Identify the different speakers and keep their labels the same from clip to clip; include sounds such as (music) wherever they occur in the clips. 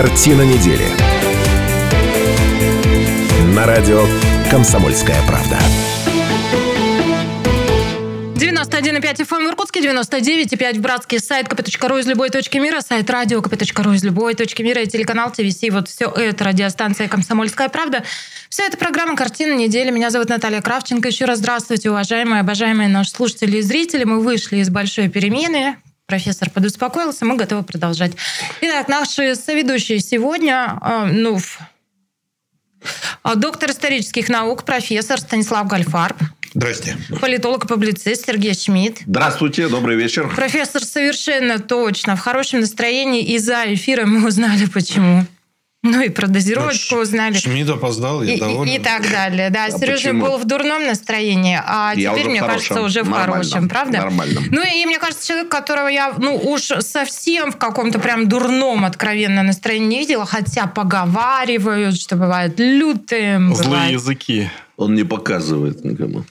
Speaker 1: Картина недели. На радио «Комсомольская правда».
Speaker 2: 91,5 FM в Иркутске, 99,5 в Братске, сайт kp.ru из любой точки мира, сайт радио kp.ru из любой точки мира и телеканал ТВС. Вот все это радиостанция «Комсомольская правда». Вся эта программа «Картина недели». Меня зовут Наталья Кравченко. Еще раз здравствуйте, уважаемые, обожаемые наши слушатели и зрители. Мы вышли из большой перемены. Профессор подуспокоился, мы готовы продолжать. Итак, наши соведущие сегодня, э, ну, э, доктор исторических наук, профессор Станислав Гальфарб.
Speaker 3: Здрасте.
Speaker 2: Политолог и публицист Сергей Шмидт.
Speaker 4: Здравствуйте, добрый вечер.
Speaker 2: Профессор совершенно точно в хорошем настроении и за эфиром мы узнали почему. Ну и про дозировочку
Speaker 3: Ну,
Speaker 2: узнали.
Speaker 3: Шмидт опоздал, я
Speaker 2: И,
Speaker 3: доволен.
Speaker 2: и- и так далее. Да, Сережа
Speaker 4: почему?
Speaker 2: был в дурном настроении, а
Speaker 4: Я
Speaker 2: теперь, мне
Speaker 4: хорошем,
Speaker 2: кажется, уже в
Speaker 4: нормальном,
Speaker 2: хорошем, правда?
Speaker 4: нормальном.
Speaker 2: Ну и мне кажется, человек, которого я, ну уж совсем в каком-то прям дурном откровенно настроении не видела, хотя поговаривают, что бывает лютым,
Speaker 5: Злые
Speaker 2: бывает
Speaker 5: языки.
Speaker 4: Он не показывает никому.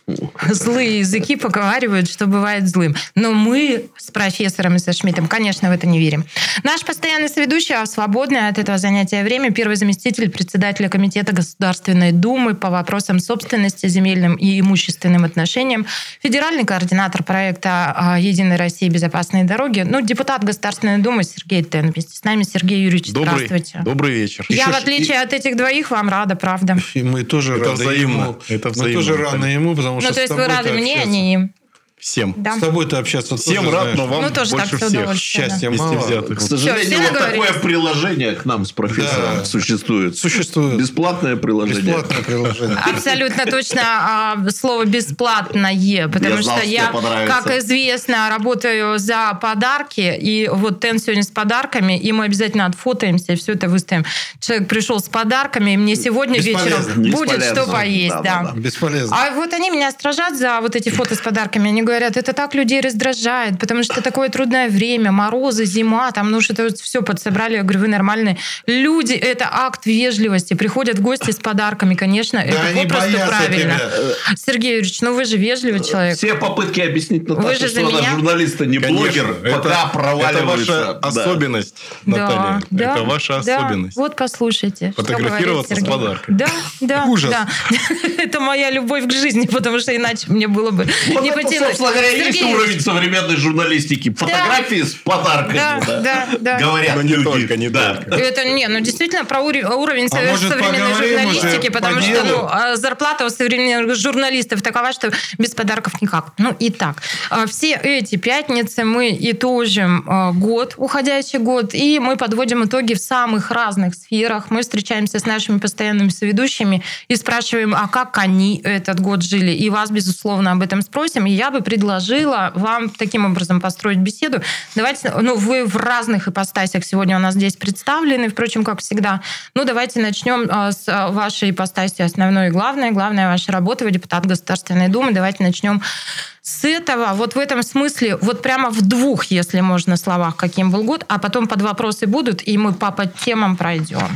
Speaker 2: злые языки поговаривают, что бывает злым. Но мы с профессором и со Шмидтом, конечно, в это не верим. Наш постоянный соведущий, а свободное от этого занятия время, первый заместитель председателя Комитета Государственной Думы по вопросам собственности, земельным и имущественным отношениям, федеральный координатор проекта а, «Единой России. Безопасные дороги», ну, депутат Государственной Думы Сергей Тен. Вместе с нами Сергей Юрьевич,
Speaker 5: Добрый,
Speaker 2: здравствуйте.
Speaker 5: добрый вечер.
Speaker 2: Я,
Speaker 3: Еще
Speaker 2: в отличие от этих двоих, вам рада, правда.
Speaker 3: И мы тоже
Speaker 5: Это
Speaker 3: рады
Speaker 5: взаимно.
Speaker 3: ему.
Speaker 5: Это
Speaker 3: Мы тоже рады ему, потому
Speaker 2: Ну,
Speaker 3: что
Speaker 2: то есть вы рады мне, а не им.
Speaker 5: Всем.
Speaker 2: Да.
Speaker 3: С тобой-то общаться
Speaker 5: Всем
Speaker 3: тоже,
Speaker 5: рад,
Speaker 3: знаешь,
Speaker 5: но вам
Speaker 2: Ну, тоже
Speaker 5: больше
Speaker 2: так, все
Speaker 5: всех.
Speaker 3: счастья
Speaker 5: Вместе
Speaker 3: мало.
Speaker 5: взятых.
Speaker 4: К
Speaker 2: все
Speaker 4: сожалению, вот
Speaker 2: договорились?
Speaker 4: такое приложение к нам с профессором
Speaker 3: Да.
Speaker 4: существует.
Speaker 3: Существует.
Speaker 4: Бесплатное приложение.
Speaker 3: Бесплатное приложение.
Speaker 2: Абсолютно точно а, слово бесплатное, потому
Speaker 4: Я знал,
Speaker 2: что я,
Speaker 4: понравится.
Speaker 2: как известно, работаю за подарки, и вот Тен сегодня с подарками, и мы обязательно отфотаемся и все это выставим. Человек пришел с подарками, и мне сегодня
Speaker 3: Бесполезно,
Speaker 2: вечером будет
Speaker 4: бесполезно.
Speaker 2: что поесть,
Speaker 4: Да,
Speaker 2: да.
Speaker 4: да, да.
Speaker 3: Бесполезно.
Speaker 2: А вот они меня стражат за вот эти фото с подарками. Они говорят, это так людей раздражает, потому что такое трудное время, морозы, зима, там, ну что-то все подсобрали. Я говорю, вы нормальные. Люди, это акт вежливости. Приходят гости с подарками, конечно,
Speaker 3: Да
Speaker 2: это попросту
Speaker 3: боятся
Speaker 2: правильно.
Speaker 3: тебя.
Speaker 2: Сергей Юрьевич, ну вы же вежливый человек.
Speaker 4: Все попытки объяснить
Speaker 2: Вы
Speaker 4: Наташе,
Speaker 2: же за
Speaker 4: что она
Speaker 2: меня?
Speaker 4: журналист, а не
Speaker 5: Конечно.
Speaker 4: блогер,
Speaker 5: Это-
Speaker 4: пока
Speaker 5: Это
Speaker 4: проваливается.
Speaker 5: ваша
Speaker 4: Да.
Speaker 5: особенность, Наталья. Это ваша
Speaker 2: да.
Speaker 5: особенность.
Speaker 2: Вот послушайте.
Speaker 5: Фотографироваться
Speaker 2: говорит
Speaker 5: с подарком.
Speaker 2: Да, да,
Speaker 3: Ужас.
Speaker 2: да. (laughs) Это моя любовь к жизни, потому что иначе мне было бы
Speaker 4: Вот
Speaker 2: не
Speaker 4: это,
Speaker 2: потянуть.
Speaker 4: Собственно говоря, есть уровень современной журналистики. Фотографии с подарками.
Speaker 2: Да, да, да.
Speaker 4: Говорят
Speaker 5: Но не
Speaker 4: люди.
Speaker 5: только, не
Speaker 4: Да.
Speaker 5: только.
Speaker 2: Это не, ну действительно про уровень
Speaker 3: А
Speaker 2: современной журналистики, потому
Speaker 3: по
Speaker 2: что ну, а зарплата у современных журналистов такова, что без подарков никак. Ну и так. А, Все эти пятницы мы итожим год, уходящий год, и мы подводим итоги в самых разных сферах. Мы встречаемся с нашими постоянными соведущими и спрашиваем, а как они этот год жили. И вас, безусловно, об этом спросим. И я бы предложила вам таким образом построить беседу. Давайте, ну, вы в разных ипостасях сегодня у нас здесь представлены, впрочем, как всегда. Ну, давайте начнем а, с а, вашей ипостаси основной и главной. Главная ваша работа, вы депутат Государственной Думы. Давайте начнем с этого. Вот в этом смысле, вот прямо в двух, если можно, словах, каким был год, а потом под вопросы будут, и мы по темам пройдем.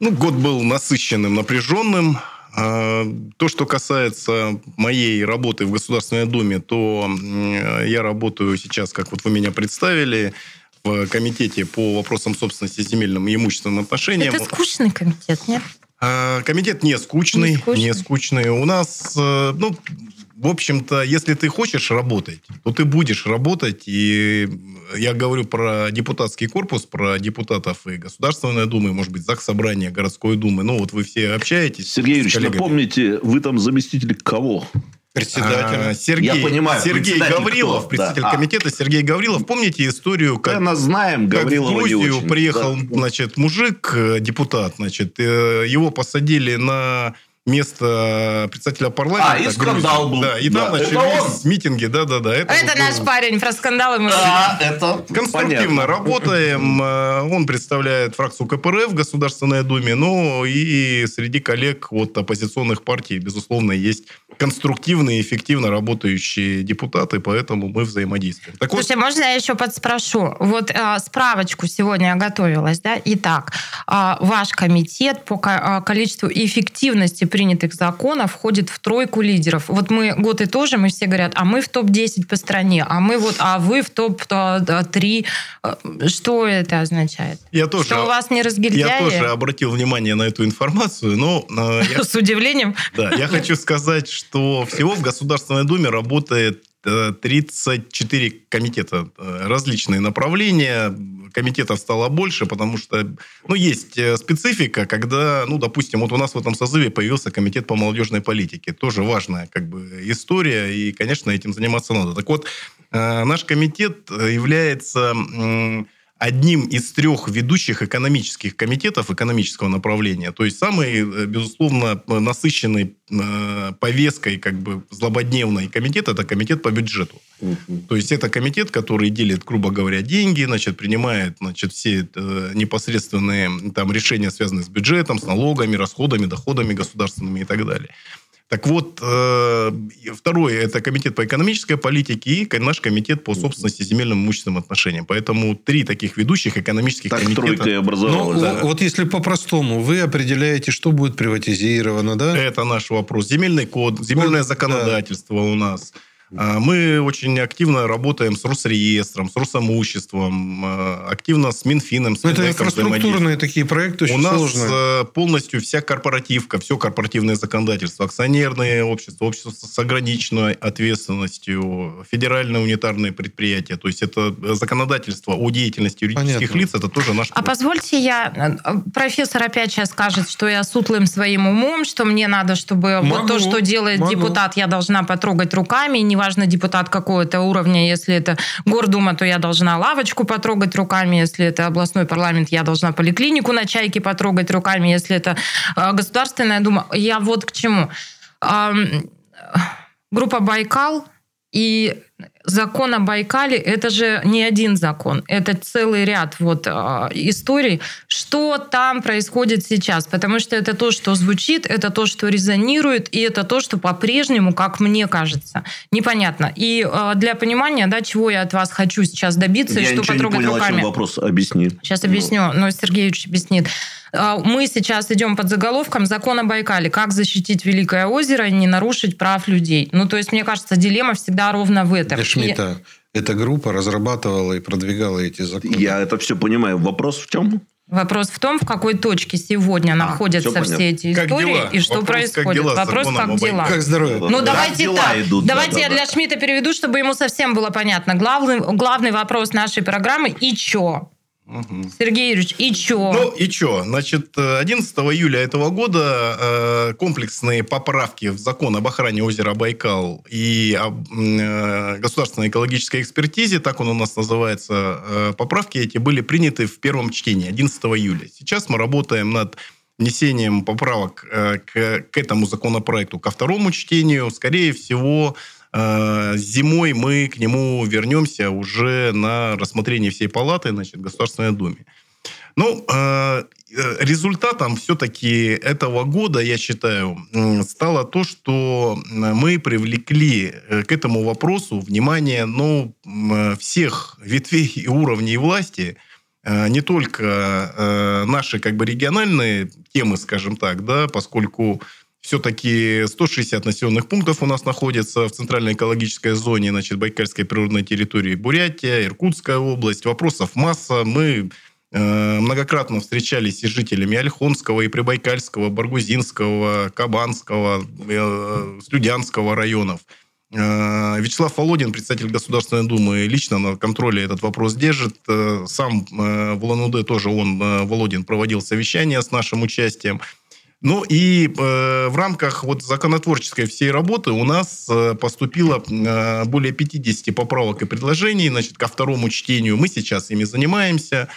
Speaker 5: Ну, год был насыщенным, напряженным. А, То, что касается моей работы в Государственной Думе, то я работаю сейчас, как вот вы меня представили, в комитете по вопросам собственности земельным и имущественным отношениям.
Speaker 2: Это скучный комитет, нет?
Speaker 5: А, Комитет не скучный,
Speaker 2: Не скучный.
Speaker 5: не скучный. У нас, э, ну, в общем-то, если ты хочешь работать, то ты будешь работать. И я говорю про депутатский корпус, про депутатов и Государственной Думы, может быть, ЗАГС Собрания, Городской Думы. Ну, вот вы все общаетесь.
Speaker 4: Сергей Юрьевич, напомните, вы там заместитель кого?
Speaker 3: Председателя.
Speaker 5: А, Сергей,
Speaker 4: Я понимаю,
Speaker 5: Сергей
Speaker 4: председатель
Speaker 5: Гаврилов,
Speaker 4: кто?
Speaker 5: председатель
Speaker 4: Да. А.
Speaker 5: комитета Сергей Гаврилов. Помните историю, как
Speaker 4: Как знаем,
Speaker 5: как в
Speaker 4: Гаврилова не
Speaker 5: Грузию приехал,
Speaker 4: Да.
Speaker 5: значит, мужик, э, депутат, значит, э, его посадили на место председателя парламента.
Speaker 4: А, и
Speaker 5: Грузии.
Speaker 4: скандал был.
Speaker 5: Да, и
Speaker 4: Да,
Speaker 5: там
Speaker 4: это
Speaker 5: начались митинги, да-да-да. Это,
Speaker 2: Это
Speaker 5: вот
Speaker 2: наш
Speaker 5: было.
Speaker 2: парень про скандалы. Мы...
Speaker 4: Да, это
Speaker 5: Конструктивно
Speaker 4: понятно.
Speaker 5: работаем. (laughs) Э, Он представляет фракцию КПРФ в Государственной Думе. Ну и среди коллег от оппозиционных партий, безусловно, есть конструктивные, эффективно работающие депутаты, поэтому мы взаимодействуем. Так вот,
Speaker 2: Слушайте, можно я еще подспрошу? Вот а, справочку сегодня я готовилась, да? Итак, а, ваш комитет по а, количеству и эффективности принятых законов входит в тройку лидеров. Вот мы год и тоже, мы все говорят, а мы в топ-10 по стране, а мы вот, а вы в топ-3. Что это означает?
Speaker 5: Я тоже,
Speaker 2: Что у вас не
Speaker 5: я
Speaker 2: разгильдяи?
Speaker 5: тоже обратил внимание на эту информацию, но э, я (laughs)
Speaker 2: С удивлением.
Speaker 5: Да, я хочу сказать, что всего в Государственной Думе работает э, 34 комитета, э, различные направления. Комитетов стало больше, потому что, ну, есть э, специфика, когда, ну, допустим, вот у нас в этом созыве появился комитет по молодежной политике. Тоже важная, как бы, история, и, конечно, этим заниматься надо. Так вот, э, наш комитет является одним из трех ведущих экономических комитетов экономического направления. То есть самый, э, безусловно, насыщенный э, повесткой, как бы злободневный комитет – это комитет по бюджету. То есть это комитет, который делит, грубо говоря, деньги, значит, принимает значит, все э, непосредственные там, решения, связанные с бюджетом, с налогами, расходами, доходами государственными и так далее. Так вот, э, второе – это комитет по экономической политике и наш комитет по собственности, земельным имущественным отношениям. Поэтому три таких ведущих экономических
Speaker 4: Так
Speaker 5: комитета.
Speaker 4: тройка и
Speaker 6: Ну,
Speaker 4: образовалась.
Speaker 5: да.
Speaker 6: вот если по-простому, вы определяете, что будет приватизировано, да?
Speaker 5: Это наш вопрос. Земельный код, земельное
Speaker 6: Вот,
Speaker 5: законодательство у нас. А, Мы очень активно работаем с Росреестром, с Росимуществом, а, активно с Минфином, с
Speaker 6: Ну, это инфраструктурные такие проекты, очень
Speaker 5: У нас
Speaker 6: сложные.
Speaker 5: э, полностью вся корпоративка, все корпоративное законодательство, акционерные общества, общество с ограниченной ответственностью, федеральные унитарные предприятия. То есть это э, законодательство о деятельности юридических
Speaker 6: Понятно.
Speaker 5: лиц, это тоже наш
Speaker 2: А позвольте я... э, Профессор опять сейчас скажет, что я сутлым своим умом, что мне надо, чтобы вот
Speaker 6: Могу,
Speaker 2: то, что делает
Speaker 6: могу.
Speaker 2: депутат, я должна потрогать руками. И неважно, депутат какого-то уровня, если это Гордума, то я должна лавочку потрогать руками. Если это областной парламент, я должна поликлинику на чайке потрогать руками. Если это э, Государственная Дума. Я вот к чему. Ам, Группа «Байкал» и закон о Байкале – это же не один закон, это целый ряд вот а, историй. Что там происходит сейчас? Потому что это то, что звучит, это то, что резонирует, и это то, что по-прежнему, как мне кажется, непонятно. И а, для понимания, да, чего я от вас хочу сейчас добиться, и
Speaker 4: Я
Speaker 2: что
Speaker 4: ничего не
Speaker 2: потрогать
Speaker 4: понял, о чем
Speaker 2: руками.
Speaker 4: вопрос. Объясни.
Speaker 2: Сейчас объясню, но Сергеевич объяснит. А, Мы сейчас идем под заголовком «Закон о Байкале. Как защитить Великое озеро и не нарушить прав людей». Ну, то есть, мне кажется, дилемма всегда ровно в этом.
Speaker 6: Для Шмидта эта группа разрабатывала и продвигала эти законы.
Speaker 4: Я это все понимаю. Вопрос в чем?
Speaker 2: Вопрос в том, в какой точке сегодня находятся
Speaker 4: всё понятно.
Speaker 2: все эти
Speaker 5: Как
Speaker 2: истории
Speaker 5: дела?
Speaker 2: и что
Speaker 5: Вопрос, как
Speaker 2: происходит.
Speaker 5: дела с
Speaker 2: Вопрос, как дела.
Speaker 6: Как здоровье?
Speaker 2: Ну,
Speaker 4: Да,
Speaker 2: давайте
Speaker 4: дела
Speaker 2: так.
Speaker 4: идут, да,
Speaker 2: давайте
Speaker 4: да,
Speaker 2: я
Speaker 4: да.
Speaker 2: для Шмидта переведу, чтобы ему совсем было понятно. Главный, главный вопрос нашей программы – и чё? Сергей Юрьевич, и чё?
Speaker 5: Ну и что? Значит, э, 11 июля этого года э, комплексные поправки в закон об охране озера Байкал и об э, государственной экологической экспертизе, так он у нас называется, э, поправки эти были приняты в первом чтении 11 июля. Сейчас мы работаем над внесением поправок э, к, к этому законопроекту ко второму чтению. Скорее всего, э, зимой мы к нему вернемся уже на рассмотрение всей палаты, значит, в Государственной Думе. Ну, э, э, результатом все-таки этого года, я считаю, стало то, что мы привлекли э, к этому вопросу внимание ну, э, всех ветвей и уровней власти, э, не только э, наши как бы региональные темы, скажем так, да, поскольку все-таки 160 населенных пунктов у нас находится в центральной экологической зоне, значит, Байкальской природной территории Бурятия, Иркутская область. Вопросов масса. Мы э, многократно встречались с жителями Ольхонского, и Прибайкальского, Баргузинского, Кабанского, э, Слюдянского районов. Э, Вячеслав Володин, председатель Государственной Думы, лично на контроле этот вопрос держит. Э, Сам э, в Улан-Удэ тоже он, Володин, проводил совещание с нашим участием. Ну и э, в рамках вот законотворческой всей работы у нас э, поступило э, более 50 поправок и предложений значит, ко второму чтению. Мы сейчас ими занимаемся.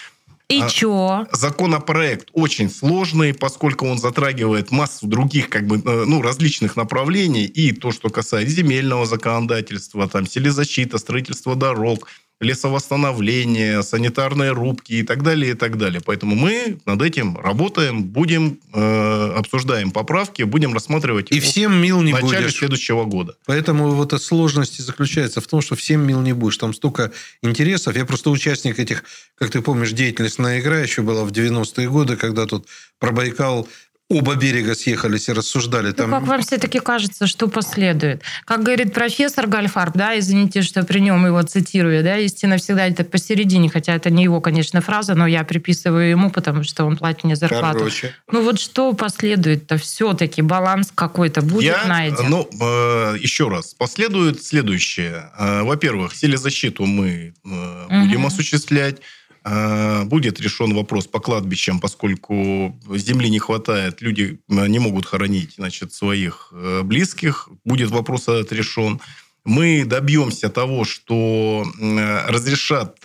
Speaker 2: И
Speaker 5: а-
Speaker 2: чё?
Speaker 5: Законопроект очень сложный, поскольку он затрагивает массу других как бы, э, ну, различных направлений. И то, что касается земельного законодательства, там, селезащита, строительство дорог, лесовосстановление, санитарные рубки и так далее, и так далее. Поэтому мы над этим работаем, будем, э, обсуждаем поправки, будем рассматривать
Speaker 6: И всем мил не
Speaker 5: в начале
Speaker 6: будешь.
Speaker 5: следующего года.
Speaker 6: Поэтому вот эта сложность заключается в том, что всем мил не будешь. Там столько интересов. Я просто участник этих, как ты помнишь, деятельностная игра еще была в 90-е годы, когда тут про Байкал оба берега съехались и рассуждали. Там...
Speaker 2: Ну, как вам все-таки кажется, что последует? Как говорит профессор Гальфарб, да, извините, что при нем его цитирую, да, истина всегда где-то посередине, хотя это не его, конечно, фраза, но я приписываю ему, потому что он платит мне зарплату.
Speaker 3: Короче.
Speaker 2: Ну вот что последует-то все-таки? Баланс какой-то будет
Speaker 5: Я,
Speaker 2: найден?
Speaker 5: Ну, э, еще раз. Последует следующее. Э, Во-первых, селезащиту мы э, будем
Speaker 2: Мгм.
Speaker 5: осуществлять. Э, Будет решен вопрос по кладбищам, поскольку земли не хватает, люди э, не могут хоронить значит, своих э, близких. Будет вопрос этот решен. Мы добьемся того, что э, разрешат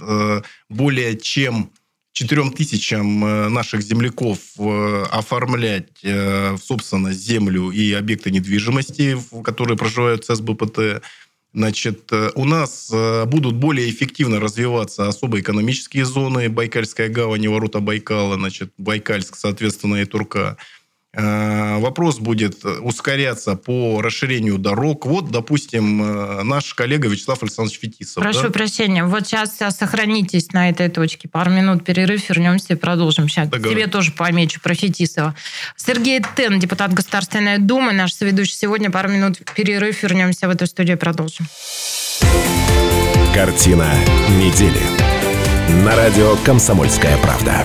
Speaker 5: более чем 4 тысячам наших земляков оформлять в собственность землю и объекты недвижимости, которые проживают в СБПТ. Значит, э, у нас э, будут более эффективно развиваться особо экономические зоны, Байкальская гавань и ворота Байкала, значит, Байкальск, соответственно, и Турка. Э, Вопрос будет ускоряться по расширению дорог. Вот, допустим, э, наш коллега Вячеслав Александрович Фетисов.
Speaker 2: Прошу
Speaker 5: да?
Speaker 2: прощения, вот сейчас сохранитесь на этой точке. Пару минут перерыв, вернемся и продолжим. Сейчас
Speaker 5: Договорились.
Speaker 2: тебе тоже помечу про Фетисова. Сергей Тен, депутат Государственной Думы, наш соведущий сегодня. Пару минут перерыв, вернемся в эту студию и продолжим.
Speaker 1: Картина недели. На радио «Комсомольская правда».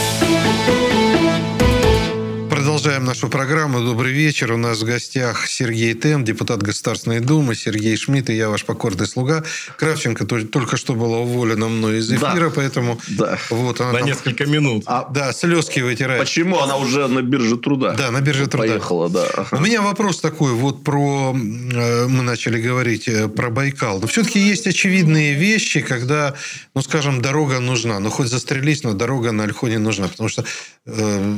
Speaker 6: Продолжаем нашу программу. Добрый вечер. У нас в гостях Сергей Тен, депутат Государственной Думы, Сергей Шмидт и я, ваш покорный слуга. Кравченко то- только что была уволена мной из
Speaker 4: Да.
Speaker 6: эфира, поэтому
Speaker 4: Да.
Speaker 6: вот она
Speaker 5: На
Speaker 6: там-
Speaker 5: несколько минут.
Speaker 4: А
Speaker 6: Да, слезки вытирает.
Speaker 4: почему она уже на бирже труда?
Speaker 6: Да, на бирже труда.
Speaker 4: Поехала, да.
Speaker 6: У меня вопрос такой, вот про, э, мы начали говорить э, про Байкал, но все-таки есть очевидные вещи, когда, ну, скажем, дорога нужна, ну, хоть застрелись, но дорога на Альхоне нужна, потому что э,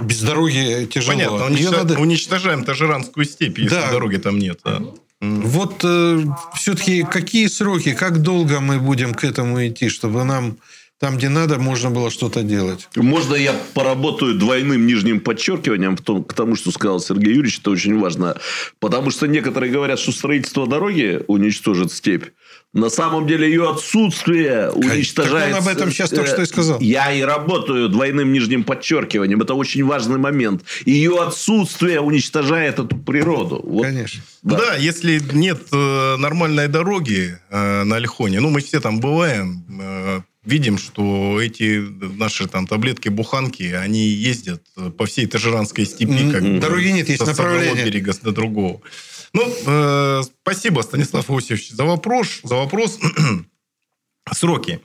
Speaker 6: без дороги тяжело.
Speaker 5: Понятно,
Speaker 6: Её
Speaker 5: уничтожа-
Speaker 6: надо-
Speaker 5: уничтожаем Тажиранскую степь, если
Speaker 6: Да.
Speaker 5: дороги там нет. М.
Speaker 6: Вот все-таки какие сроки, как долго мы будем к этому идти, чтобы нам там, где надо, можно было что-то делать?
Speaker 4: Можно я поработаю двойным нижним подчеркиванием в том, к тому, что сказал Сергей Юрьевич, это очень важно. Потому что некоторые говорят, что строительство дороги уничтожит степь. На самом деле ее отсутствие уничтожает...
Speaker 6: Так он об этом сейчас только что и сказал.
Speaker 4: Я и работаю двойным нижним подчеркиванием. Это очень важный момент. Ее отсутствие уничтожает эту природу. Вот.
Speaker 6: Конечно.
Speaker 5: Да. если нет э, нормальной дороги э, на Альхоне, ну, мы все там бываем, э, видим, что эти наши там таблетки-буханки, они ездят э, по всей Тажиранской степи. Как бы,
Speaker 6: дороги нет, есть
Speaker 5: с одного
Speaker 6: направление.
Speaker 5: берега до другого. Ну, э, спасибо, Станислав Иосифович, за вопрос. За вопрос. (clears throat) Сроки.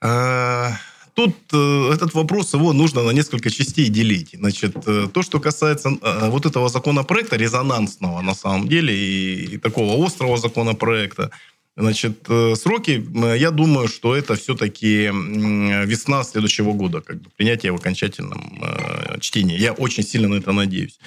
Speaker 5: Э, Тут э, этот вопрос, его нужно на несколько частей делить. Значит, э, то, что касается э, вот этого законопроекта, резонансного на самом деле, и, и такого острого законопроекта, значит, э, сроки, я думаю, что это все-таки весна следующего года, как бы принятие в окончательном э, чтении. Я очень сильно на это надеюсь.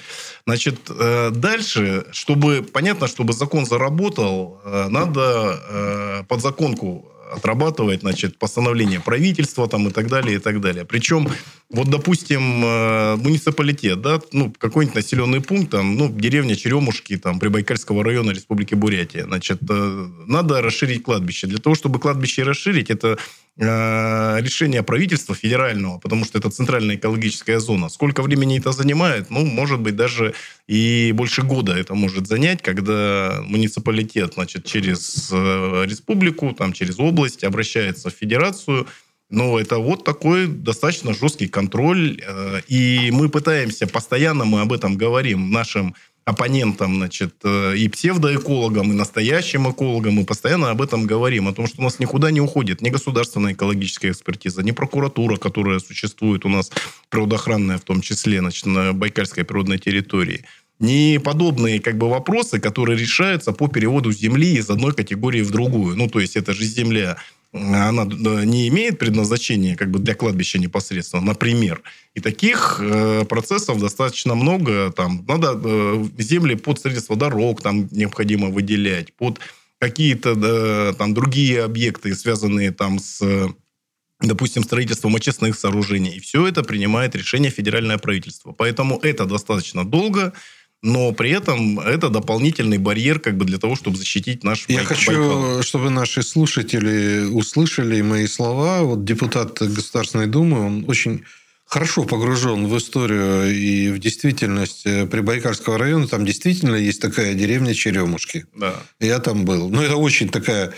Speaker 5: Значит, э, дальше, чтобы, понятно, чтобы закон заработал, э, надо э, подзаконку отрабатывать, значит, постановление правительства там и так далее, и так далее. Причем, вот, допустим, э, муниципалитет, да, ну, какой-нибудь населенный пункт, там, ну, деревня Черемушки, там, Прибайкальского района Республики Бурятия, значит, э, надо расширить кладбище. Для того, чтобы кладбище расширить, это э, решение правительства федерального, потому что это центральная экологическая зона. Сколько времени это занимает? Ну, может быть, даже и больше года это может занять, когда муниципалитет, значит, через э, республику, там, через область обращается в федерацию. Но это вот такой достаточно жесткий контроль. э, И мы пытаемся, постоянно мы об этом говорим нашим оппонентам, значит, э, и псевдоэкологам, и настоящим экологам, мы постоянно об этом говорим, о том, что у нас никуда не уходит ни государственная экологическая экспертиза, ни прокуратура, которая существует у нас, природоохранная в том числе, значит, на Байкальской природной территории, ни подобные как бы вопросы, которые решаются по переводу земли из одной категории в другую. Ну, то есть это же земля она не имеет предназначения как бы для кладбища непосредственно, например. И таких э, процессов достаточно много. Там надо э, земли под строительство дорог там необходимо выделять, под какие-то да, там другие объекты, связанные там с э, допустим, строительством очистных сооружений. И все это принимает решение федеральное правительство. Поэтому это достаточно долго. Но при этом это дополнительный барьер как бы для того, чтобы защитить наш
Speaker 6: Я
Speaker 5: Байк-
Speaker 6: хочу,
Speaker 5: Байкал.
Speaker 6: чтобы наши слушатели услышали мои слова. Вот депутат Государственной Думы, он очень хорошо погружен в историю и в действительность э, Прибайкальского района. Там действительно есть такая деревня Черемушки.
Speaker 5: Да.
Speaker 6: Я там был. Ну, это очень такая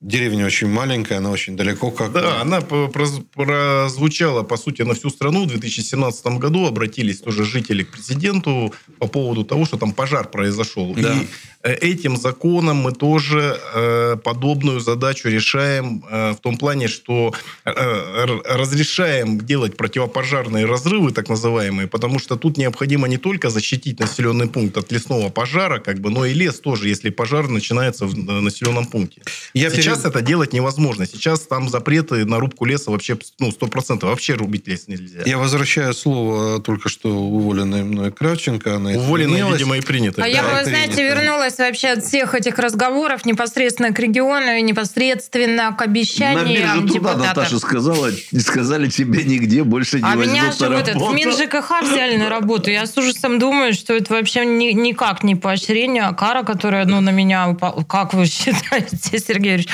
Speaker 6: деревня очень маленькая, она очень далеко как
Speaker 5: Да, она прозвучала, по сути, на всю страну. В 2017 году обратились тоже жители к президенту по поводу того, что там пожар произошел.
Speaker 6: Да.
Speaker 5: И этим законом мы тоже э, подобную задачу решаем э, в том плане, что э, разрешаем делать противопожарные разрывы, так называемые, потому что тут необходимо не только защитить населенный пункт от лесного пожара, как бы, но и лес тоже, если пожар начинается в э, населенном пункте.
Speaker 6: Я
Speaker 5: Сейчас
Speaker 6: перед-
Speaker 5: это делать невозможно. Сейчас там запреты на рубку леса вообще ну, 100%. Вообще рубить лес нельзя.
Speaker 6: Я возвращаю слово только что уволенной мной Кравченко. Она извинилась.
Speaker 5: видимо, и приняты.
Speaker 2: А я
Speaker 6: Да,
Speaker 2: бы,
Speaker 6: это
Speaker 2: знаете,
Speaker 6: принято.
Speaker 2: Вернулась вообще от всех этих разговоров непосредственно к региону и непосредственно к
Speaker 4: На
Speaker 2: обещаниям
Speaker 4: бирже труда
Speaker 2: депутатов.
Speaker 4: Наташа сказала, сказали тебе нигде больше не
Speaker 2: А меня
Speaker 4: возьмут
Speaker 2: же
Speaker 4: на
Speaker 2: в этот в
Speaker 4: работу.
Speaker 2: МинЖКХ взяли на работу. Я с ужасом думаю, что это вообще ни- никак не поощрение, а кара, которая ну, на меня упала. Как вы (laughs) считаете, Сергей Юрьевич?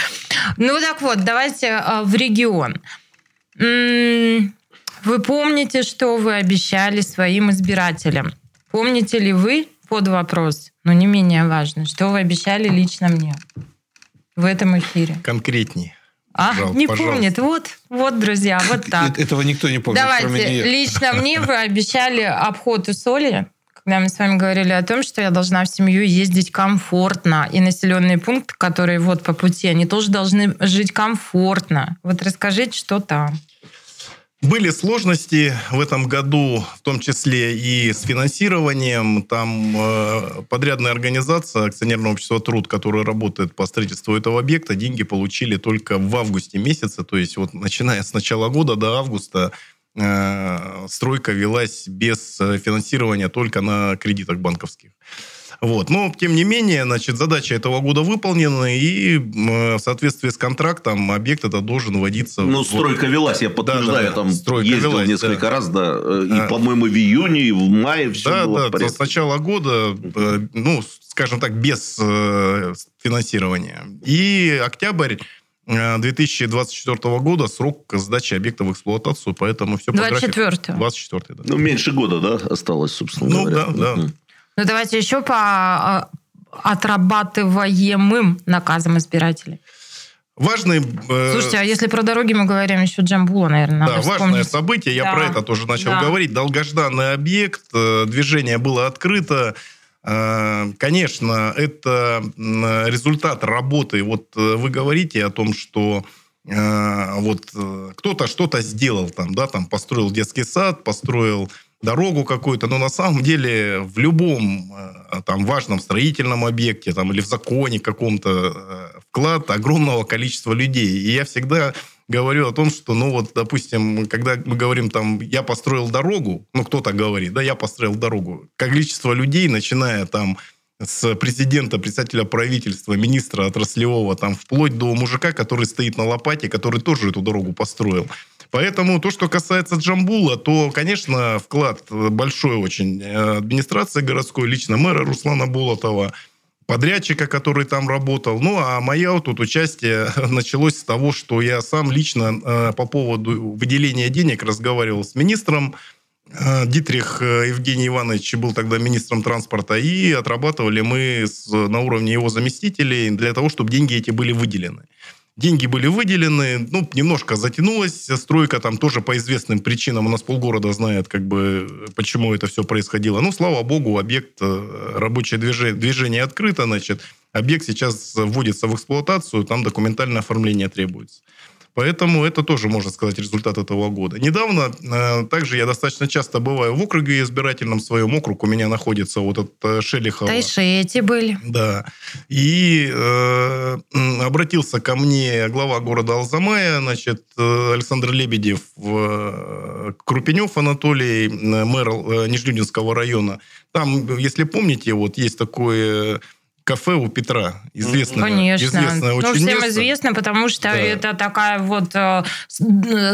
Speaker 2: Ну так вот, давайте а, в регион. М, Вы помните, что вы обещали своим избирателям? Помните ли вы под вопрос, но не менее важно, что вы обещали лично мне в этом эфире?
Speaker 5: Конкретнее.
Speaker 2: А,
Speaker 5: Пожалуйста,
Speaker 2: не
Speaker 5: пожалуйста.
Speaker 2: помнит. Вот, вот, друзья, вот так.
Speaker 6: Э- Этого никто не помнит, кроме
Speaker 2: Давайте,
Speaker 6: нее.
Speaker 2: лично (laughs) мне вы обещали обход у соли, когда мы с вами говорили о том, что я должна в семью ездить комфортно. И населенные пункты, которые вот по пути, они тоже должны жить комфортно. Вот расскажите, что там.
Speaker 5: Были сложности в этом году, в том числе и с финансированием. Там э, подрядная организация, акционерное общество «Труд», которое работает по строительству этого объекта, деньги получили только в августе месяце. То есть вот начиная с начала года до августа э, стройка велась без э, финансирования только на кредитах банковских. Вот. Но, тем не менее, значит, задача этого года выполнена, и м, в соответствии с контрактом объект это должен вводиться...
Speaker 4: Ну,
Speaker 5: в-
Speaker 4: стройка велась, я подтверждаю,
Speaker 5: да,
Speaker 4: я там
Speaker 5: стройка
Speaker 4: ездил
Speaker 5: велась,
Speaker 4: несколько
Speaker 5: да.
Speaker 4: раз, да, э, и,
Speaker 5: А.
Speaker 4: по-моему, в июне, и в мае все
Speaker 5: Да,
Speaker 4: было
Speaker 5: да,
Speaker 4: в порядке.
Speaker 5: с начала года, э, ну, скажем так, без э, финансирования. И октябрь э, 2024 года срок сдачи объекта в эксплуатацию, поэтому все по графику.
Speaker 2: 24
Speaker 5: 24 да.
Speaker 4: Ну, меньше года, да, осталось, собственно
Speaker 5: Ну,
Speaker 4: говоря.
Speaker 5: да, да.
Speaker 2: Ну, давайте еще по а, отрабатываемым наказам избирателей.
Speaker 5: Важный... э,
Speaker 2: Слушайте, а если про дороги мы говорим, еще Джамбула, наверное, надо
Speaker 5: Да, важное
Speaker 2: вспомнить.
Speaker 5: событие. Я
Speaker 2: Да.
Speaker 5: про это тоже начал
Speaker 2: Да.
Speaker 5: говорить. Долгожданный объект, э, движение было открыто. Э, Конечно, это результат работы. Вот вы говорите о том, что вот кто-то что-то сделал там, да, там построил детский сад, построил дорогу какую-то, но на самом деле в любом э, там важном строительном объекте там, или в законе каком-то э, вклад огромного количества людей. И я всегда говорю о том, что, ну вот, допустим, когда мы говорим там, я построил дорогу, ну кто-то говорит, да, я построил дорогу, количество людей, начиная там с президента, председателя правительства, министра отраслевого, там, вплоть до мужика, который стоит на лопате, который тоже эту дорогу построил. Поэтому то, что касается Джамбула, то, конечно, вклад большой очень э, администрации городской, лично мэра Руслана Болотова, подрядчика, который там работал. Ну, а мое тут участие (laughs) началось с того, что я сам лично э, по поводу выделения денег разговаривал с министром Э, Дитрих э, Евгений Иванович был тогда министром транспорта, и отрабатывали мы на уровне его заместителей для того, чтобы деньги эти были выделены. Деньги были выделены, ну, немножко затянулась стройка, там тоже по известным причинам, у нас полгорода знает, как бы, почему это все происходило. Ну, слава богу, объект, э, рабочее движение, движение открыто, значит, объект сейчас вводится в эксплуатацию, там документальное оформление требуется. Поэтому это тоже, можно сказать, результат этого года. Недавно, э, также я достаточно часто бываю в округе избирательном своем. Округ у меня находится вот от э, Шелихова.
Speaker 2: Тайшети были.
Speaker 5: Да. И э, обратился ко мне глава города Алзамая, значит, э, Александр Лебедев, э, Крупенев Анатолий, мэр э, Нижнеудинского района. Там, если помните, вот есть такой э, кафе у Петра. Известное,
Speaker 2: Конечно.
Speaker 5: известное
Speaker 2: ну,
Speaker 5: очень
Speaker 2: всем
Speaker 5: место.
Speaker 2: известно, потому что
Speaker 5: Да.
Speaker 2: это такая вот э,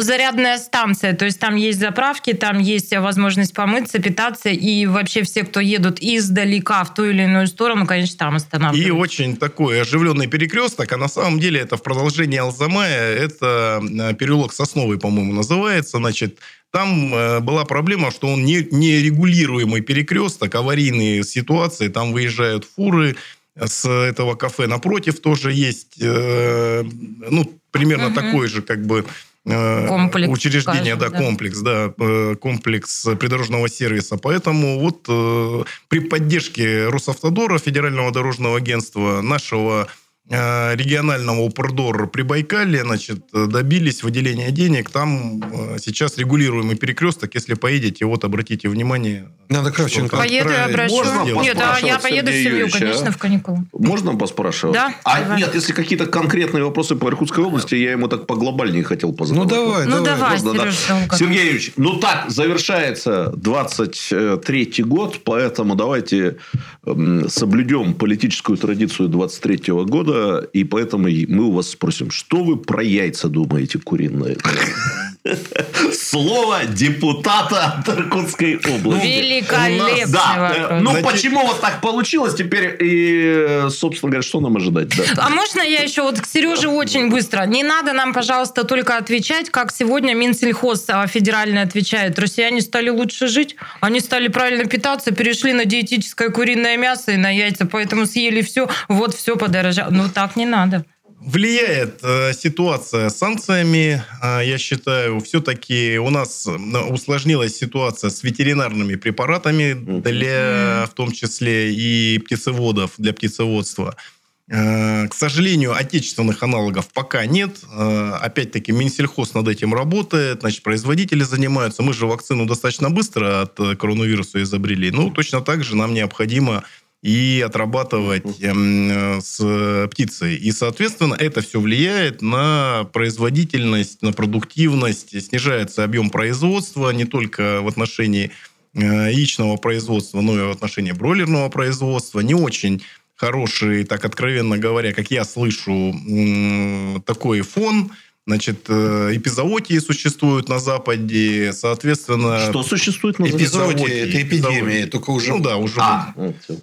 Speaker 2: зарядная станция. То есть там есть заправки, там есть возможность помыться, питаться. И вообще все, кто едут издалека в ту или иную сторону, конечно, там
Speaker 5: И
Speaker 2: останавливаются.
Speaker 5: очень такой оживленный перекресток, а на самом деле это в продолжении Алзамая, это переулок Сосновый, по-моему, называется, значит, там э, была проблема, что он не, нерегулируемый перекресток, аварийные ситуации, там выезжают фуры, с этого кафе напротив тоже есть, э, ну, примерно
Speaker 2: Мгм.
Speaker 5: такой же, как бы, э,
Speaker 2: Комплекс,
Speaker 5: учреждение,
Speaker 2: скажем,
Speaker 5: да,
Speaker 2: да.
Speaker 5: комплекс, да, э, комплекс придорожного сервиса. Поэтому вот э, при поддержке Росавтодора, Федерального дорожного агентства, нашего э, регионального УПРДОР Прибайкалья, значит, э, добились выделения денег. Там э, сейчас регулируемый перекресток. Если поедете, вот обратите внимание.
Speaker 6: Надо Кравченко
Speaker 2: Поеду и обращу.
Speaker 4: Можно
Speaker 2: Нет, а я поеду в
Speaker 4: Сергея
Speaker 2: семью,
Speaker 4: Юрьевича,
Speaker 2: конечно,
Speaker 4: а?
Speaker 2: в каникулы.
Speaker 4: Можно поспрашивать?
Speaker 2: Да,
Speaker 4: А
Speaker 2: давай.
Speaker 4: нет, если какие-то конкретные вопросы по Иркутской области, я ему так поглобальнее хотел
Speaker 6: Ну
Speaker 4: позадавать.
Speaker 6: давай,
Speaker 2: Ну, давай,
Speaker 4: Можно, да?
Speaker 2: Сереж.
Speaker 4: Сергей Юрьевич, ну так, завершается 23 год, поэтому давайте эм, соблюдем политическую традицию 23 года, и поэтому мы у вас спросим, что вы про яйца думаете куриные? Слово депутата от Иркутской области.
Speaker 2: Великолепный
Speaker 4: Да, э,
Speaker 2: вопрос.
Speaker 4: ну
Speaker 5: Значит-
Speaker 4: почему вот так получилось теперь и, собственно говоря, что нам ожидать? Да.
Speaker 2: А можно я еще вот к Сереже очень быстро? Не надо нам, пожалуйста, только отвечать, как сегодня Минсельхоз а, федеральный отвечает. Россияне стали лучше жить, они стали правильно питаться, перешли на диетическое куриное мясо и на яйца, поэтому съели все, вот все подорожало. Ну так не надо.
Speaker 5: Влияет э, ситуация с санкциями, э, я считаю, все-таки у нас усложнилась ситуация с ветеринарными препаратами для, в том числе и птицеводов, для птицеводства. Э, К сожалению, отечественных аналогов пока нет. Э, Опять-таки, Минсельхоз над этим работает, значит, производители занимаются. Мы же вакцину достаточно быстро от коронавируса изобрели. Ну, точно так же нам необходимо и отрабатывать эм, э, с птицей. И, соответственно, это все влияет на производительность, на продуктивность, снижается объем производства не только в отношении э, яичного производства, но и в отношении бройлерного производства. Не очень хороший, так откровенно говоря, как я слышу, такой фон. Значит, э, эпизоотии существуют на Западе, соответственно...
Speaker 4: Что существует на
Speaker 6: Эпизодия
Speaker 5: Эпизоотии, –
Speaker 6: это эпидемия, только уже...
Speaker 5: Ну да, уже
Speaker 4: А,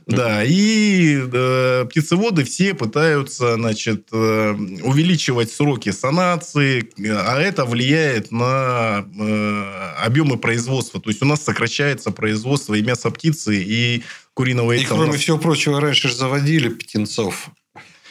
Speaker 5: да, и э, птицеводы все пытаются, значит, э, увеличивать сроки санации, а это влияет на э, объемы производства. То есть у нас сокращается производство и мяса птицы, и куриного
Speaker 6: И
Speaker 5: яйца. У
Speaker 6: кроме
Speaker 5: нас-
Speaker 6: всего прочего, раньше же заводили птенцов,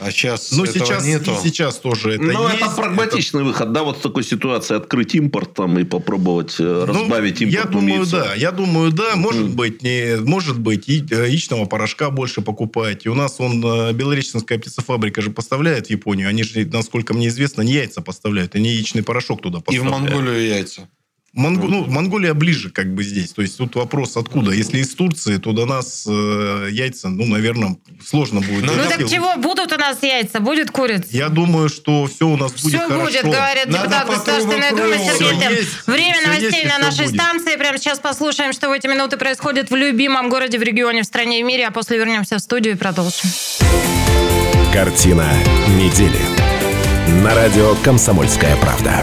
Speaker 6: а сейчас
Speaker 5: Ну,
Speaker 6: этого
Speaker 5: сейчас,
Speaker 6: нету.
Speaker 5: и сейчас тоже это
Speaker 4: ну,
Speaker 5: есть.
Speaker 4: это прагматичный выход, да, вот в такой ситуации открыть импорт там и попробовать э,
Speaker 5: Ну,
Speaker 4: разбавить
Speaker 5: Я
Speaker 4: импортным
Speaker 5: думаю,
Speaker 4: яйцом.
Speaker 5: да. Я думаю, да. Может
Speaker 4: Мгм.
Speaker 5: быть, не, может быть, и, э, яичного порошка больше покупать. И у нас он, э, Белореченская птицефабрика же поставляет в Японию. Они же, насколько мне известно, не яйца поставляют, они яичный порошок туда
Speaker 6: И в
Speaker 5: поставляют.
Speaker 6: Монголию яйца.
Speaker 5: Монго- ну, Монголия ближе как бы здесь. То есть тут вопрос откуда. Если из Турции, то до нас э, яйца, ну, наверное, сложно будет.
Speaker 6: Ну,
Speaker 2: Ну так чего, будут у нас яйца, будет курица?
Speaker 5: Я думаю, что все у нас будет
Speaker 2: Все
Speaker 5: хорошо.
Speaker 2: будет, говорит
Speaker 6: Надо
Speaker 2: депутат Государственной Думы. Сергей
Speaker 5: есть,
Speaker 2: Время
Speaker 5: всё
Speaker 2: новостей
Speaker 5: есть
Speaker 2: на нашей
Speaker 5: будет.
Speaker 2: станции. Прямо сейчас послушаем, что в эти минуты происходит в любимом городе, в регионе, в стране и в мире, а после вернемся в студию и продолжим.
Speaker 1: Картина недели. На радио «Комсомольская правда».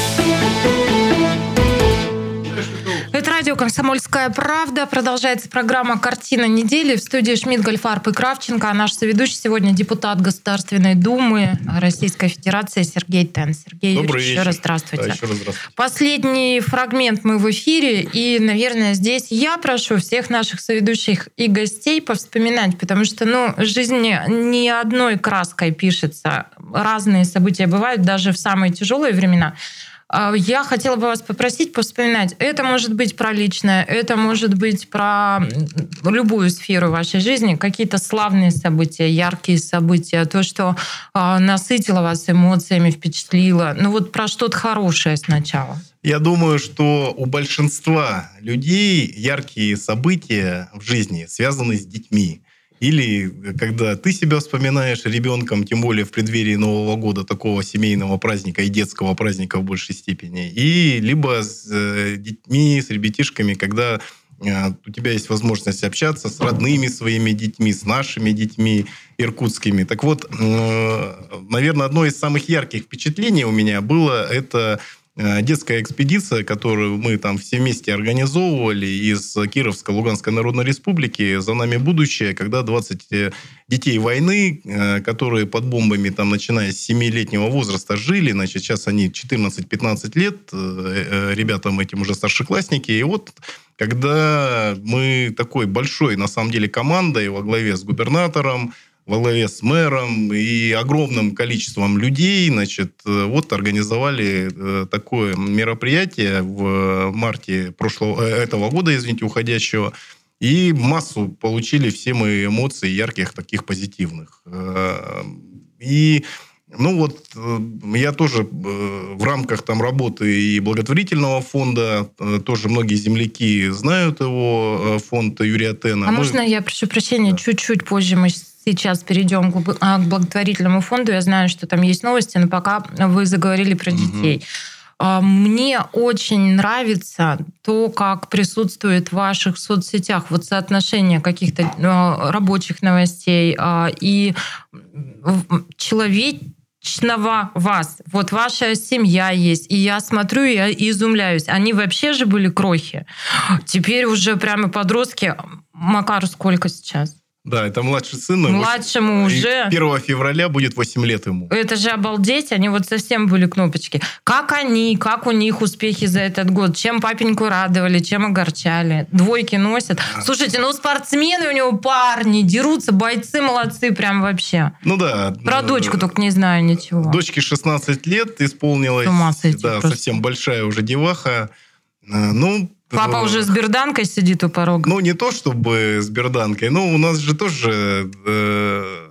Speaker 2: «Комсомольская правда». Продолжается программа «Картина недели». В студии Шмидт, Гольфарб и Кравченко. А наш соведущий сегодня депутат Государственной Думы Российской Федерации Сергей Тен. Сергей
Speaker 5: Добрый
Speaker 2: Юрьевич,
Speaker 5: вечер.
Speaker 2: еще раз здравствуйте.
Speaker 5: Да, еще раз здравствуйте.
Speaker 2: Последний фрагмент мы в эфире, и, наверное, здесь я прошу всех наших соведущих и гостей повспоминать, потому что, ну, жизнь не одной краской пишется. Разные события бывают даже в самые тяжелые времена. А Я хотела бы вас попросить повспоминать. Это может быть про личное, это может быть про любую сферу вашей жизни, какие-то славные события, яркие события, то, что а, насытило вас эмоциями, впечатлило. Ну вот про что-то хорошее сначала.
Speaker 5: Я думаю, что у большинства людей яркие события в жизни связаны с детьми. Или когда ты себя вспоминаешь ребенком, тем более в преддверии Нового года, такого семейного праздника и детского праздника в большей степени. И либо с э, детьми, с ребятишками, когда э, у тебя есть возможность общаться с родными своими детьми, с нашими детьми иркутскими. Так вот, э, наверное, одно из самых ярких впечатлений у меня было это э, детская экспедиция, которую мы там все вместе организовывали из Кировской Луганской Народной Республики. «За нами будущее», когда 20 э, детей войны, э, которые под бомбами, там, начиная с 7-летнего возраста, жили, значит, сейчас они 14-15 лет, э, э, ребятам этим уже старшеклассники, и вот когда мы такой большой, на самом деле, командой во главе с губернатором, во главе с мэром и огромным количеством людей, значит, э, вот организовали э, такое мероприятие в марте прошлого, э, этого года, извините, уходящего, и массу получили все мы эмоций ярких, таких позитивных. Э, И ну вот э, я тоже э, в рамках там работы и благотворительного фонда, э, тоже многие земляки знают его, э, фонд Юрия Тена.
Speaker 2: А
Speaker 5: Мы-
Speaker 2: можно я прошу прощения, чуть-чуть позже мы сейчас перейдем к а, к благотворительному фонду. Я знаю, что там есть новости, но пока вы заговорили про детей. А, Мне очень нравится то, как присутствует в ваших соцсетях вот соотношение каких-то э, рабочих новостей а, и человечного вас. Вот ваша семья есть. И я смотрю, и я изумляюсь. Они вообще же были крохи. Теперь уже прямо подростки. Макару сколько сейчас?
Speaker 5: Да, это младший сын. ему
Speaker 2: Младшему
Speaker 5: и
Speaker 2: уже.
Speaker 5: 1 февраля будет 8 лет ему.
Speaker 2: Это же обалдеть, они вот совсем были кнопочки. Как они, как у них успехи за этот год? Чем папеньку радовали, чем огорчали? Двойки носят. Слушайте, ну спортсмены у него парни, дерутся, бойцы молодцы прям вообще.
Speaker 5: Ну да.
Speaker 2: Про
Speaker 5: э,
Speaker 2: дочку только не знаю ничего.
Speaker 5: Дочке 16 лет исполнилось.
Speaker 2: С ума сойти
Speaker 5: да,
Speaker 2: просто.
Speaker 5: совсем большая уже деваха. Э, Ну,
Speaker 2: Папа
Speaker 5: э,
Speaker 2: уже с берданкой сидит у порога.
Speaker 5: Ну, не то чтобы с берданкой, но у нас же тоже э,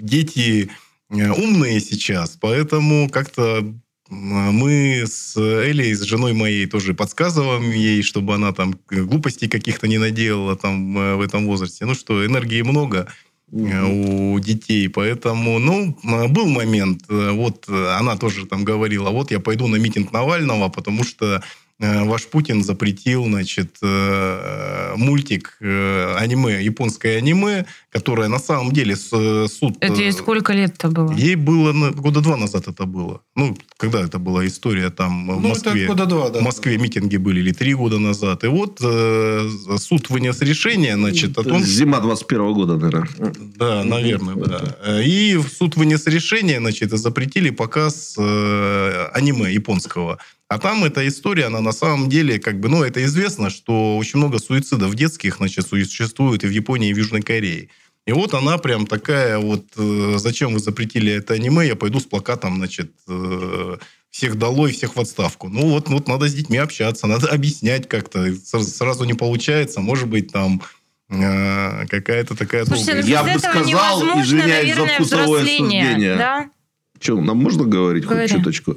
Speaker 5: дети э, умные сейчас, поэтому как-то мы с Элей, с женой моей, тоже подсказываем ей, чтобы она там глупостей каких-то не наделала там э, в этом возрасте. Ну что, энергии много у детей, поэтому, ну, был момент, вот она тоже там говорила, вот я пойду на митинг Навального, потому что ваш Путин запретил, значит, э, мультик, э, аниме, японское аниме, которое на самом деле с- суд...
Speaker 2: Это ей
Speaker 5: э,
Speaker 2: сколько лет-то было?
Speaker 5: Ей было на- года два назад это было. Ну, когда это была история там в
Speaker 3: Ну,
Speaker 5: Москве.
Speaker 3: это года два, да.
Speaker 5: В Москве митинги были или три года назад. И вот э, суд вынес решение, значит, о том,
Speaker 4: Зима 21 года, наверное.
Speaker 5: да, наверное, да. И в суд вынес решение, значит, и запретили показ э, аниме японского. А там эта история, она на самом деле, как бы, ну, это известно, что очень много суицидов детских, значит, существует и в Японии, и в Южной Корее. И вот она прям такая вот, э, зачем вы запретили это аниме, я пойду с плакатом, значит, э, всех долой, всех в отставку. Ну вот, вот надо с детьми общаться, надо объяснять как-то. Сразу, не получается, может быть, там э, какая-то такая
Speaker 2: Слушайте, ну
Speaker 5: долгая-
Speaker 2: без
Speaker 4: Я бы
Speaker 2: этого
Speaker 4: сказал,
Speaker 2: невозможно,
Speaker 4: извиняюсь за
Speaker 2: наверное,
Speaker 4: вкусовое
Speaker 2: взросление.
Speaker 4: суждение.
Speaker 2: Да?
Speaker 4: Че, нам можно говорить
Speaker 2: Говори.
Speaker 4: хоть чуточку?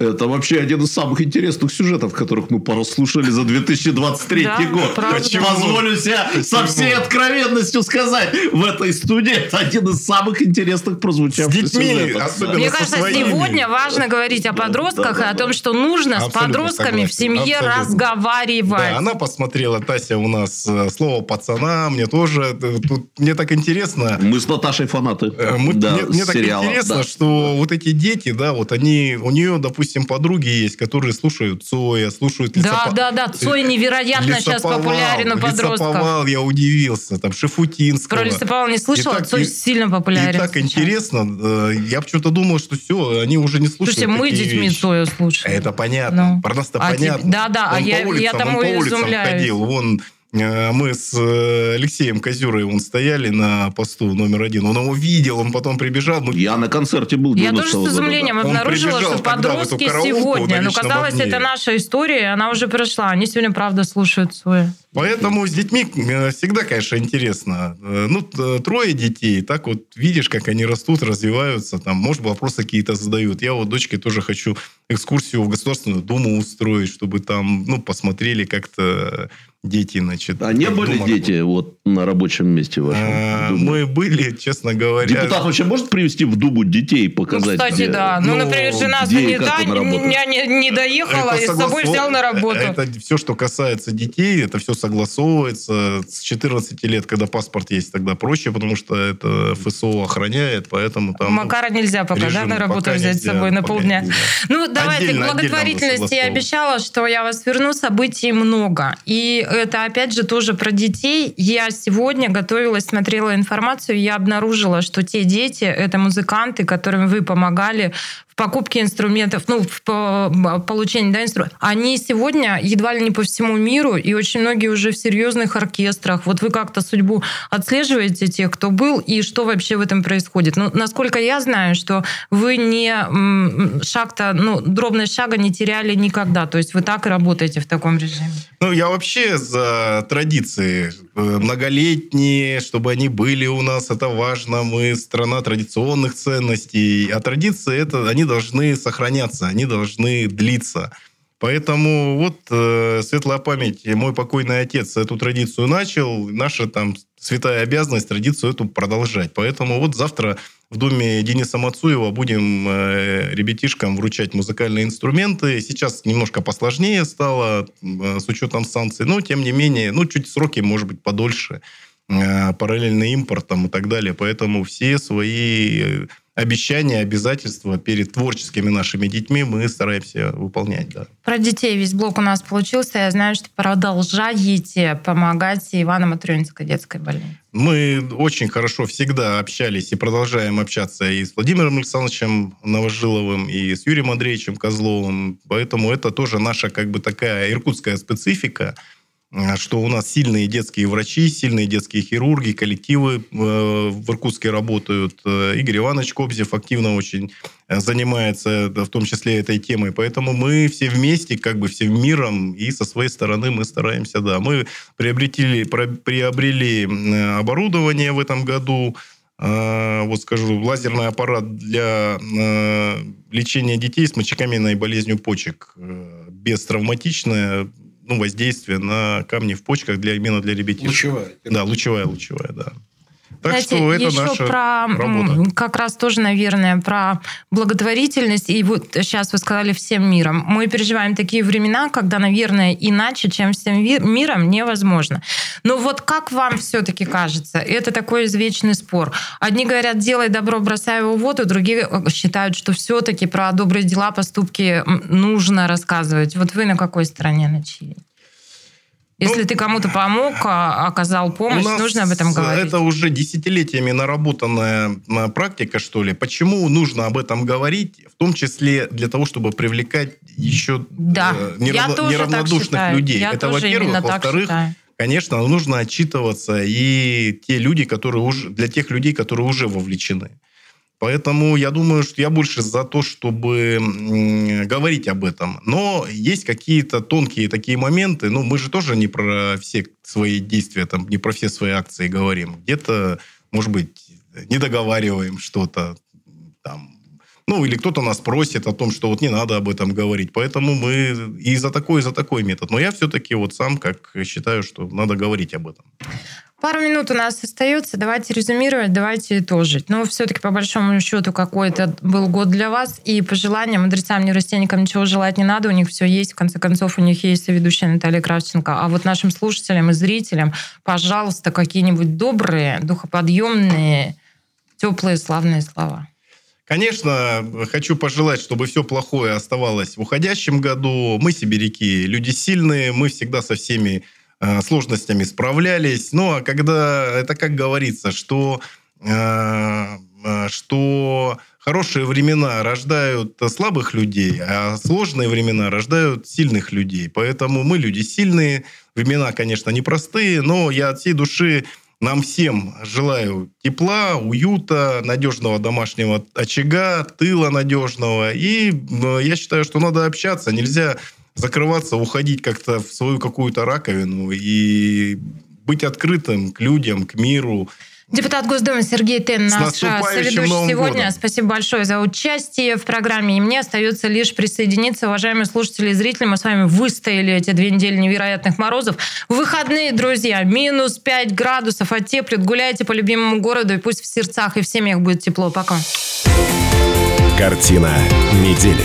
Speaker 4: Это вообще один из самых интересных сюжетов, которых мы прослушали за 2023
Speaker 2: Да,
Speaker 4: год.
Speaker 2: правда.
Speaker 4: Почему? Позволю себе со всей откровенностью сказать, в этой студии это один из самых интересных
Speaker 5: С
Speaker 4: прозвучавших
Speaker 5: детьми,
Speaker 4: сюжетов.
Speaker 5: особенно
Speaker 2: Мне
Speaker 5: со
Speaker 2: кажется,
Speaker 5: своими.
Speaker 2: сегодня важно говорить о подростках
Speaker 4: да,
Speaker 2: и о
Speaker 4: да.
Speaker 2: том, что нужно с подростками в
Speaker 5: согласен,
Speaker 2: семье
Speaker 5: абсолютно.
Speaker 2: разговаривать.
Speaker 5: Да, она посмотрела, Тася, у нас э, слово пацана, мне тоже, э, тут мне так интересно,
Speaker 4: Мы с Наташей фанаты.
Speaker 5: Э, мы-
Speaker 4: да,
Speaker 5: мне, мне так
Speaker 4: сериала,
Speaker 5: интересно,
Speaker 4: да.
Speaker 5: что вот эти дети, да, вот они, у нее, допустим, подруги есть, которые слушают Цоя, слушают
Speaker 2: Да, да, да. Цой невероятно сейчас
Speaker 5: Лесоповал,
Speaker 2: популярен у подростков.
Speaker 5: Лесоповал, я удивился, там, Шифутинского.
Speaker 2: Про Лесоповал не слышала,
Speaker 5: И так-
Speaker 2: Цой
Speaker 5: и-
Speaker 2: сильно
Speaker 5: И
Speaker 2: популярен.
Speaker 5: так
Speaker 2: сейчас.
Speaker 5: интересно, э, я почему-то думал, что все, они уже не слушают
Speaker 2: Слушайте, мы детьми
Speaker 5: вещи.
Speaker 2: Цоя слушаем.
Speaker 5: Это понятно.
Speaker 2: Ну.
Speaker 5: Про нас-то
Speaker 2: А тебе-
Speaker 5: понятно.
Speaker 2: да-да, а
Speaker 5: Он
Speaker 2: я-
Speaker 5: по улицам,
Speaker 2: я тому
Speaker 5: он по
Speaker 2: и
Speaker 5: улицам
Speaker 2: изумляюсь.
Speaker 5: ходил. Вон э, мы с э, Алексеем Козюрой вон стояли на посту номер один. Он его видел, он потом прибежал. Мы
Speaker 4: Я на концерте был
Speaker 2: Я
Speaker 4: 90-го
Speaker 2: тоже с
Speaker 4: года,
Speaker 2: изумлением
Speaker 5: Он
Speaker 2: обнаружила,
Speaker 5: прибежал
Speaker 2: что подростки сегодня, ну
Speaker 5: личном
Speaker 2: казалось,
Speaker 5: огне.
Speaker 2: это наша история, она уже прошла. Они сегодня, правда, слушают Цоя.
Speaker 5: Поэтому с детьми э, всегда, конечно, интересно. Э, Ну, трое детей, так вот видишь, как они растут, развиваются, там, может, вопросы какие-то задают. Я вот дочке тоже хочу экскурсию в Государственную Думу устроить, чтобы там, ну, посмотрели как-то дети, значит.
Speaker 4: А не были
Speaker 5: Дума
Speaker 4: дети вот на рабочем месте вашем?
Speaker 5: А? Мы были, честно говоря.
Speaker 4: Депутат вообще может привести в Думу детей,
Speaker 2: Ну,
Speaker 4: показать?
Speaker 2: кстати,
Speaker 4: где?
Speaker 2: да. Ну,
Speaker 5: ну,
Speaker 2: например, жена занята,
Speaker 4: работает?
Speaker 2: меня не, не доехала
Speaker 5: Это
Speaker 2: и с собой взял на работу.
Speaker 5: Это все, что касается детей, это все согласовывается. С 14 лет, когда паспорт есть, тогда проще, потому что это ФСО охраняет, поэтому там... ну,
Speaker 2: Макара нельзя пока, да,
Speaker 5: режим
Speaker 2: на работу
Speaker 5: пока
Speaker 2: взять с собой на полдня.
Speaker 5: нельзя.
Speaker 2: Ну, давайте
Speaker 5: Отдельно-
Speaker 2: к
Speaker 5: отдельно
Speaker 2: благотворительности. Я обещала, что я вас верну, событий много. И это, опять же, тоже про детей. Я сегодня готовилась, смотрела информацию, я обнаружила, что те дети, это музыканты, которым вы помогали в покупке инструментов, ну, в по- получении да, инструментов, они сегодня едва ли не по всему миру, и очень многие уже в серьезных оркестрах. Вот вы как-то судьбу отслеживаете тех, кто был, и что вообще в этом происходит? Ну, насколько я знаю, что вы не шаг-то, ну, дробность шага не теряли никогда. То есть вы так и работаете в таком режиме.
Speaker 5: Ну, я вообще за традиции многолетние, чтобы они были у нас, это важно. Мы страна традиционных ценностей. А традиции, это, они должны сохраняться, они должны длиться. Поэтому вот э, светлая память, мой покойный отец эту традицию начал, наша там святая обязанность традицию эту продолжать. Поэтому вот завтра в доме Дениса Мацуева будем э, ребятишкам вручать музыкальные инструменты. Сейчас немножко посложнее стало э, с учетом санкций, но тем не менее, ну чуть сроки, может быть, подольше, э, параллельно импортом и так далее. Поэтому все свои обещания, обязательства перед творческими нашими детьми мы стараемся выполнять. Да.
Speaker 2: Про детей весь блок у нас получился. Я знаю, что продолжаете помогать Ивано-Матрёнинской детской больнице.
Speaker 5: Мы очень хорошо всегда общались и продолжаем общаться и с Владимиром Александровичем Новожиловым, и с Юрием Андреевичем Козловым. Поэтому это тоже наша как бы такая иркутская специфика, что у нас сильные детские врачи, сильные детские хирурги, коллективы э, в Иркутске работают. Э, Игорь Иванович Кобзев активно очень э, занимается, в том числе этой темой. Поэтому мы все вместе, как бы всем миром, и со своей стороны мы стараемся, да. Мы приобретели, про- приобрели э, оборудование в этом году, Э, вот скажу, лазерный аппарат для э, лечения детей с мочекаменной болезнью почек. Э, Бестравматичное ну, воздействие на камни в почках для, именно для ребятишек.
Speaker 6: Лучевая.
Speaker 5: Да, лучевая, лучевая, да. Так
Speaker 2: Знаете,
Speaker 5: что это
Speaker 2: еще
Speaker 5: наша
Speaker 2: про
Speaker 5: работа.
Speaker 2: как раз тоже, наверное, про благотворительность. И вот сейчас вы сказали всем миром. Мы переживаем такие времена, когда, наверное, иначе, чем всем миром, невозможно. Но вот как вам все-таки кажется? Это такой извечный спор. Одни говорят, делай добро, бросай его в воду, другие э, считают, что все-таки про добрые дела, поступки нужно рассказывать. Вот вы на какой стороне начали? Если
Speaker 5: Ну,
Speaker 2: ты кому-то помог, а, оказал помощь, нужно об этом говорить.
Speaker 5: Это уже десятилетиями наработанная практика, что ли. Почему нужно об этом говорить? В том числе для того, чтобы привлекать еще
Speaker 2: Да,
Speaker 5: э, неравно- неравнодушных людей.
Speaker 2: Я
Speaker 5: это, во-первых. Во-вторых, конечно, нужно отчитываться и те люди, которые уже, для тех людей, которые уже вовлечены. Поэтому я думаю, что я больше за то, чтобы говорить об этом. Но есть какие-то тонкие такие моменты. Ну, мы же тоже не про все свои действия, там, не про все свои акции говорим. Где-то, может быть, не договариваем что-то там. Ну, или кто-то нас просит о том, что вот не надо об этом говорить. Поэтому мы и за такой, и за такой метод. Но я все-таки вот сам как считаю, что надо говорить об этом.
Speaker 2: Пару минут у нас остается. Давайте резюмировать, давайте итожить. Но все-таки, по большому счету, какой-то был год для вас. И пожелания мудрецам, неврастенникам ничего желать не надо. У них все есть. В конце концов, у них есть ведущая Наталья Кравченко. А вот нашим слушателям и зрителям, пожалуйста, какие-нибудь добрые, духоподъемные, теплые, славные слова.
Speaker 5: Конечно, хочу пожелать, чтобы все плохое оставалось в уходящем году. Мы, сибиряки, люди сильные, мы всегда со всеми сложностями справлялись. Ну, а когда, это как говорится, что, э, э, что хорошие времена рождают слабых людей, а сложные времена рождают сильных людей. Поэтому мы люди сильные, времена, конечно, непростые, но я от всей души нам всем желаю тепла, уюта, надежного домашнего очага, тыла надежного. И э, я считаю, что надо общаться. Нельзя закрываться, уходить как-то в свою какую-то раковину и быть открытым к людям, к миру.
Speaker 2: Депутат Госдумы Сергей Тен, наш
Speaker 5: наступающим
Speaker 2: соведущий
Speaker 5: Новым
Speaker 2: сегодня.
Speaker 5: годом.
Speaker 2: Спасибо большое за участие в программе. И мне остается лишь присоединиться, уважаемые слушатели и зрители. Мы с вами выстояли эти две недели невероятных морозов. В выходные, друзья, минус 5 градусов оттеплет. Гуляйте по любимому городу, и пусть в сердцах и в семьях будет тепло. Пока.
Speaker 1: Картина недели.